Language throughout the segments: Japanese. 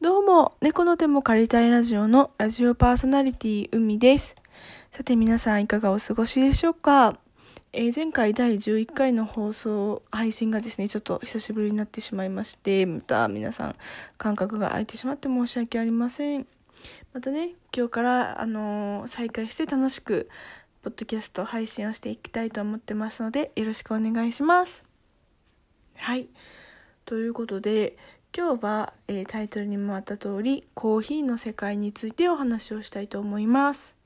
どうも、猫の手も借りたいラジオのラジオパーソナリティ海です。さて皆さんいかがお過ごしでしょうか、えー、前回第11回の放送、配信がですね、ちょっと久しぶりになってしまいまして、また皆さん感覚が空いてしまって申し訳ありません。またね、今日から、あのー、再開して楽しく、ポッドキャスト配信をしていきたいと思ってますので、よろしくお願いします。はい。ということで、今日は、えー、タイトルにもあった通りコーヒーの世界についてお話をしたいと思います、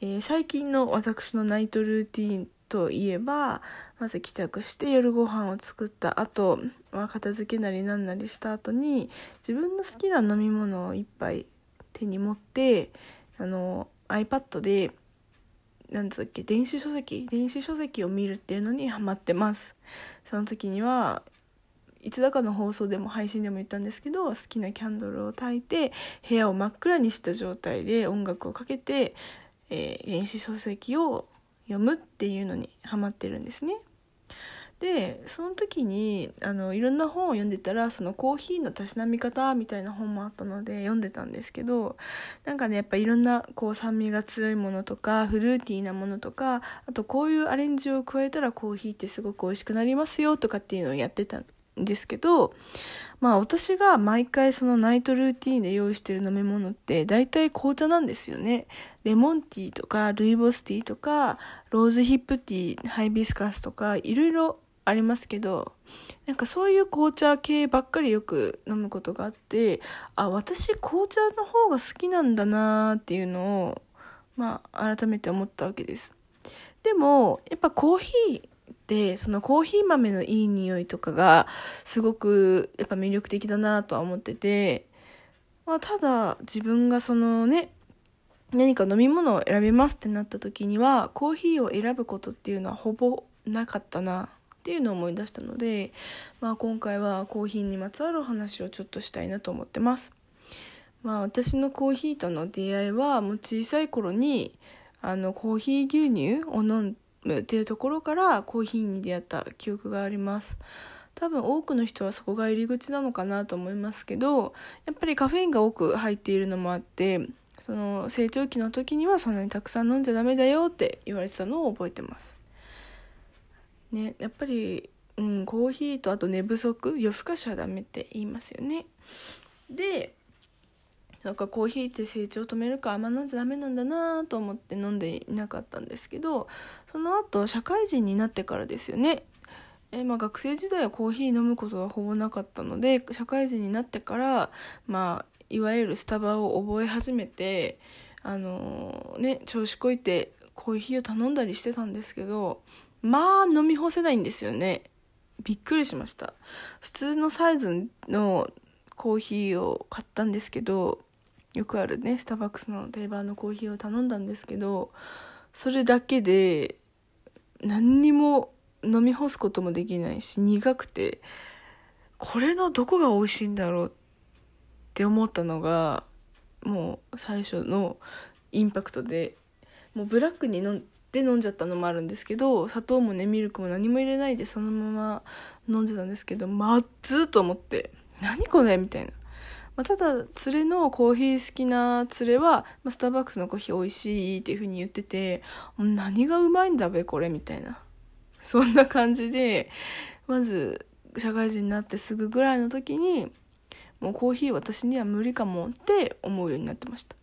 えー、最近の私のナイトルーティンといえばまず帰宅して夜ご飯を作った後、まあ、片付けなりなんなりした後に自分の好きな飲み物を一杯手に持ってあの iPad で何だっけ電子書籍電子書籍を見るっていうのにハマってます。その時にはいつだかの放送でも配信でも言ったんですけど好きなキャンドルを焚いて部屋を真っ暗にした状態で音楽をかけて、えー、電子書籍を読むっていうのにハマってるんですね。でその時にあのいろんな本を読んでたらそのコーヒーのたしなみ方みたいな本もあったので読んでたんですけどなんかねやっぱいろんなこう酸味が強いものとかフルーティーなものとかあとこういうアレンジを加えたらコーヒーってすごく美味しくなりますよとかっていうのをやってたですけど、まあ私が毎回そのナイトルーティンで用意してる飲み物って大体紅茶なんですよね。レモンティーとかルイボスティーとかローズヒップティー、ハイビスカスとかいろいろありますけど、なんかそういう紅茶系ばっかりよく飲むことがあって、あ、私紅茶の方が好きなんだなーっていうのを、まあ改めて思ったわけです。でも、やっぱコーヒーでそのコーヒー豆のいい匂いとかがすごくやっぱ魅力的だなとは思ってて、まあ、ただ自分がそのね何か飲み物を選びますってなった時にはコーヒーを選ぶことっていうのはほぼなかったなっていうのを思い出したので、まあ、今回はコーヒーにまつわるお話をちょっとしたいなと思ってます。まあ、私のコーヒーとの出会いはもう小さい頃にあのコーヒー牛乳を飲んムっていうところからコーヒーに出会った記憶があります。多分多くの人はそこが入り口なのかなと思いますけどやっぱりカフェインが多く入っているのもあってその成長期の時にはそんなにたくさん飲んじゃダメだよって言われてたのを覚えてます。ねやっぱりうんコーヒーとあと寝不足夜更かしはダメって言いますよね。でなんかコーヒーって成長止めるかあんま飲んじゃダメなんだなと思って飲んでいなかったんですけどその後社会人になってからですよね。えまあ、学生時代はコーヒー飲むことはほぼなかったので社会人になってから、まあ、いわゆるスタバを覚え始めて、あのー、ね、調子こいてコーヒーを頼んだりしてたんですけどまあ飲み干せないんですよね。びっくりしました。普通のサイズのコーヒーを買ったんですけどよくあるねスターバックスの定番のコーヒーを頼んだんですけどそれだけで何にも飲み干すこともできないし苦くてこれのどこが美味しいんだろうって思ったのがもう最初のインパクトでもうブラックに飲んで飲んじゃったのもあるんですけど砂糖もねミルクも何も入れないでそのまま飲んでたんですけどまっずーと思って何これみたいな。まあ、ただ連れのコーヒー好きな連れは、まあ、スターバックスのコーヒー美味しいっていう風に言ってて何がうまいんだべこれみたいな。そんな感じでまず社会人になってすぐぐらいの時にもうコーヒー私には無理かもって思うようになってました。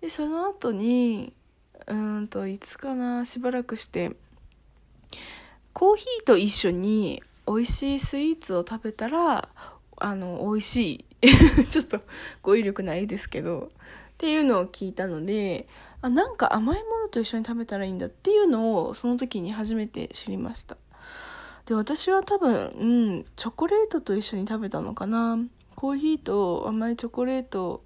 でその後にうんといつかなしばらくしてコーヒーと一緒に美味しいスイーツを食べたらあの美味しい ちょっと語彙力ないですけどっていうのを聞いたのであなんか甘いものと一緒に食べたらいいんだっていうのをその時に初めて知りました。で私は多分うんチョコレートと一緒に食べたのかな。コーヒーと甘いチョコレート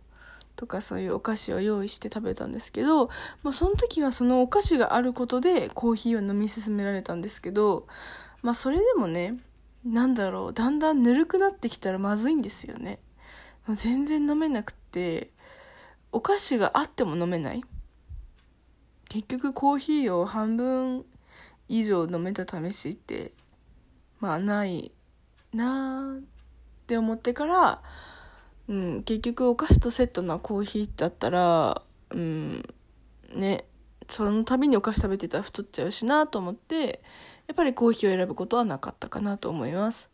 とかそういうお菓子を用意して食べたんですけど、まあ、その時はそのお菓子があることでコーヒーを飲み進められたんですけど、まあそれでもね、なんだろう、だんだんぬるくなってきたらまずいんですよね。もう全然飲めなくて、お菓子があっても飲めない。結局コーヒーを半分以上飲めた試しって、まあないなーって思ってから、うん、結局お菓子とセットなコーヒーだったら、うん、ね、その度にお菓子食べてたら太っちゃうしなと思って、やっぱりコーヒーを選ぶことはなかったかなと思います。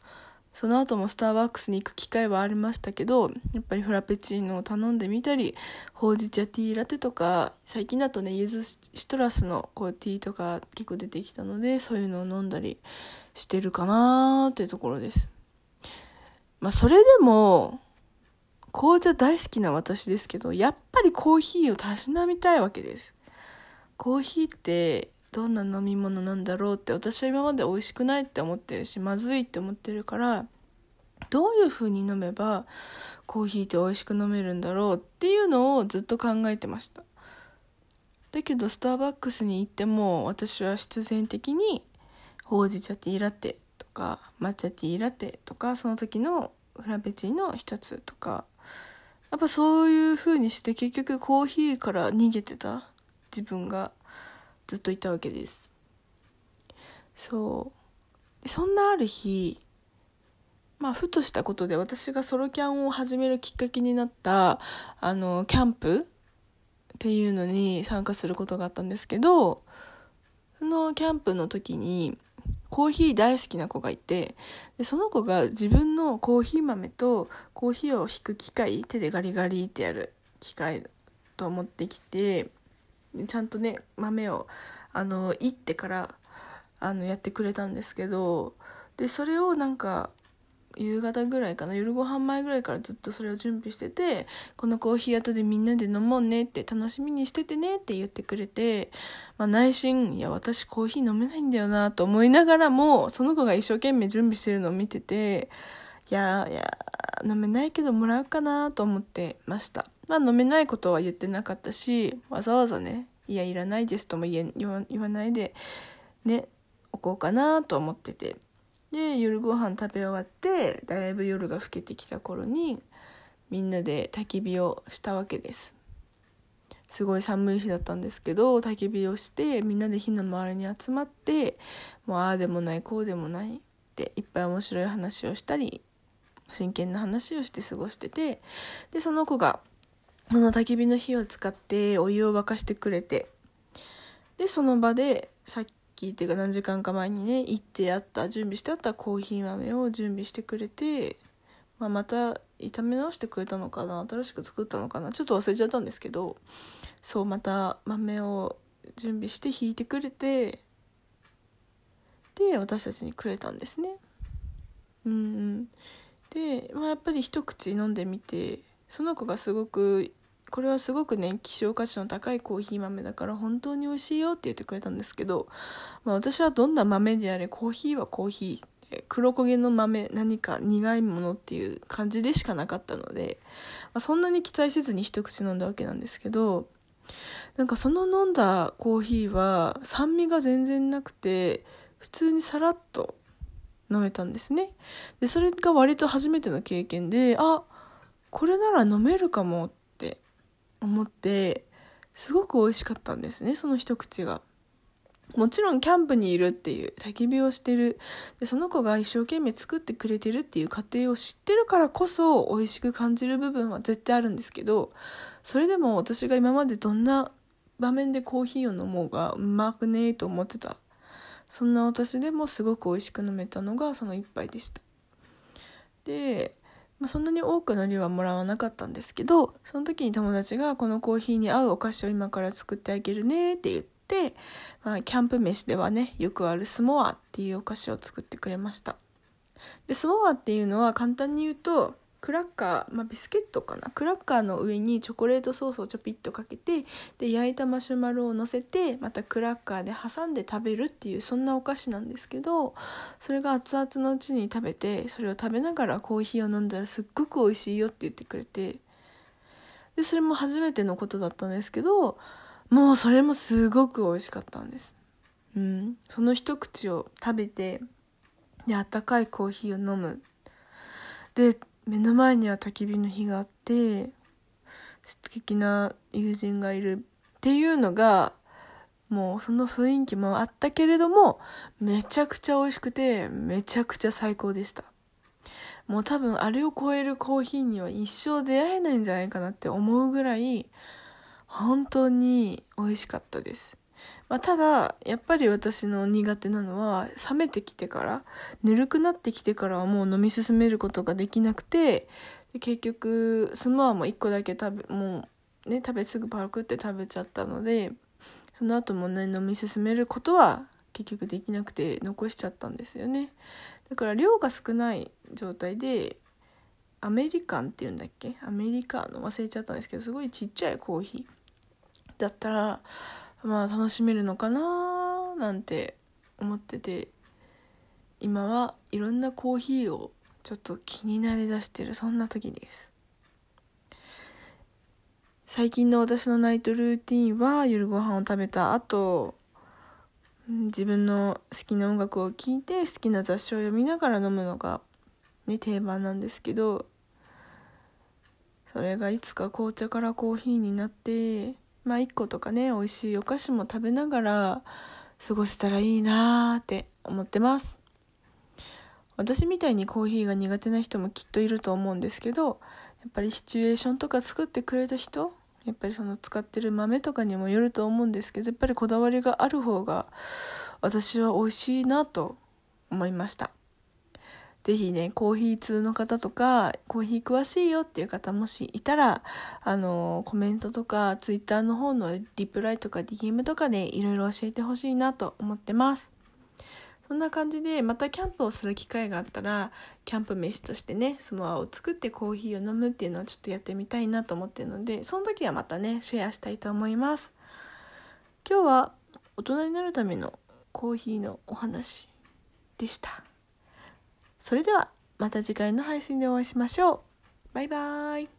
その後もスターバックスに行く機会はありましたけど、やっぱりフラペチーノを頼んでみたり、ほうじ茶ティーラテとか、最近だとね、ゆずシトラスのこうティーとか結構出てきたので、そういうのを飲んだりしてるかなーっていうところです。まあそれでも、紅茶大好きな私ですけど、やっぱりコーヒーをたしなみたいわけです。コーヒーってどんな飲み物なんだろうって私は今まで美味しくないって思ってるしまずいって思ってるからどういう風に飲めばコーヒーって美味しく飲めるんだろうっていうのをずっと考えてました。だけどスターバックスに行っても私は必然的にほうじ茶ティーラテとか抹茶ティーラテとかその時のフラペチーノ一つとかやっぱそういう風にして結局コーヒーから逃げてた自分が。ずっといたわけです。そう。そんなある日まあふとしたことで私がソロキャンを始めるきっかけになったあのキャンプっていうのに参加することがあったんですけどそのキャンプの時にコーヒー大好きな子がいてでその子が自分のコーヒー豆とコーヒーをひく機械手でガリガリってやる機械と持ってきてちゃんとね豆をあのいってからあのやってくれたんですけどでそれをなんか夕方ぐらいかな夜ご飯前ぐらいからずっとそれを準備しててこのコーヒー後でみんなで飲もうねって楽しみにしててねって言ってくれて、まあ、内心いや私コーヒー飲めないんだよなと思いながらもその子が一生懸命準備してるのを見てていやいや飲めないけどもらうかなと思ってました。まあ飲めないことは言ってなかったしわざわざねいやいらないですとも言わないでねおこうかなと思ってて。で夜ご飯食べ終わってだいぶ夜が更けてきた頃にみんなで焚き火をしたわけです。すごい寒い日だったんですけど焚き火をしてみんなで火の周りに集まってもうああでもないこうでもないっていっぱい面白い話をしたり真剣な話をして過ごしててでその子がこの焚き火の火を使ってお湯を沸かしてくれて。でその場でさっきっていうか何時間か前にね行ってあった準備してあったコーヒー豆を準備してくれて、まあ、また炒め直してくれたのかな新しく作ったのかなちょっと忘れちゃったんですけどそうまた豆を準備して引いてくれてで私たちにくれたんですね。うんうん。で、まあ、やっぱり一口飲んでみてその子がすごくこれはすごくね希少価値の高いコーヒー豆だから本当に美味しいよって言ってくれたんですけど、まあ、私はどんな豆であれコーヒーはコーヒー黒焦げの豆何か苦いものっていう感じでしかなかったので、まあ、そんなに期待せずに一口飲んだわけなんですけどなんかその飲んだコーヒーは酸味が全然なくて普通にさらっと飲めたんですね。でそれが割と初めての経験であこれなら飲めるかもって思ってすごく美味しかったんですねその一口が。もちろんキャンプにいるっていう焚き火をしてる。でその子が一生懸命作ってくれてるっていう過程を知ってるからこそ美味しく感じる部分は絶対あるんですけどそれでも私が今までどんな場面でコーヒーを飲もうがうまくねえと思ってた。そんな私でもすごく美味しく飲めたのがその一杯でした。で、まあ、そんなに多くの量はもらわなかったんですけどその時に友達がこのコーヒーに合うお菓子を今から作ってあげるねって言って、まあ、キャンプ飯ではねよくあるスモアっていうお菓子を作ってくれました。でスモアっていうのは簡単に言うとクラッカー、まあ、ビスケットかな？クラッカーの上にチョコレートソースをちょぴっとかけてで焼いたマシュマロを乗せてまたクラッカーで挟んで食べるっていうそんなお菓子なんですけどそれが熱々のうちに食べてそれを食べながらコーヒーを飲んだらすっごく美味しいよって言ってくれてでそれも初めてのことだったんですけどもうそれもすごく美味しかったんです。うん、その一口を食べてであったかいコーヒーを飲む。で目の前には焚き火の火があって素敵な友人がいるっていうのがもうその雰囲気もあったけれどもめちゃくちゃ美味しくてめちゃくちゃ最高でしたもう多分あれを超えるコーヒーには一生出会えないんじゃないかなって思うぐらい本当に美味しかったです。まあ、ただやっぱり私の苦手なのは冷めてきてからぬるくなってきてからはもう飲み進めることができなくて結局スモアも1個だけ食べもうね食べすぐパクって食べちゃったのでその後もね飲み進めることは結局できなくて残しちゃったんですよね。だから量が少ない状態でアメリカンっていうんだっけ？アメリカの？忘れちゃったんですけどすごいちっちゃいコーヒーだったらまあ楽しめるのかななんて思ってて今はいろんなコーヒーをちょっと気になりだしてるそんな時です。最近の私のナイトルーティンは夜ご飯を食べた後自分の好きな音楽を聴いて好きな雑誌を読みながら飲むのが、ね、定番なんですけどそれがいつか紅茶からコーヒーになってまあ1個とかね美味しいお菓子も食べながら過ごせたらいいなーって思ってます。私みたいにコーヒーが苦手な人もきっといると思うんですけどやっぱりシチュエーションとか作ってくれた人やっぱりその使ってる豆とかにもよると思うんですけどやっぱりこだわりがある方が私は美味しいなと思いました。是非ねコーヒー通の方とかコーヒー詳しいよっていう方もしいたらあのコメントとかツイッターの方のリプライとか DM とかでいろいろ教えてほしいなと思ってます。そんな感じでまたキャンプをする機会があったらキャンプ飯としてねスモアを作ってコーヒーを飲むっていうのをちょっとやってみたいなと思ってるのでその時はまたねシェアしたいと思います。今日は大人になるためのコーヒーのお話でした。それではまた次回の配信でお会いしましょう。バイバーイ。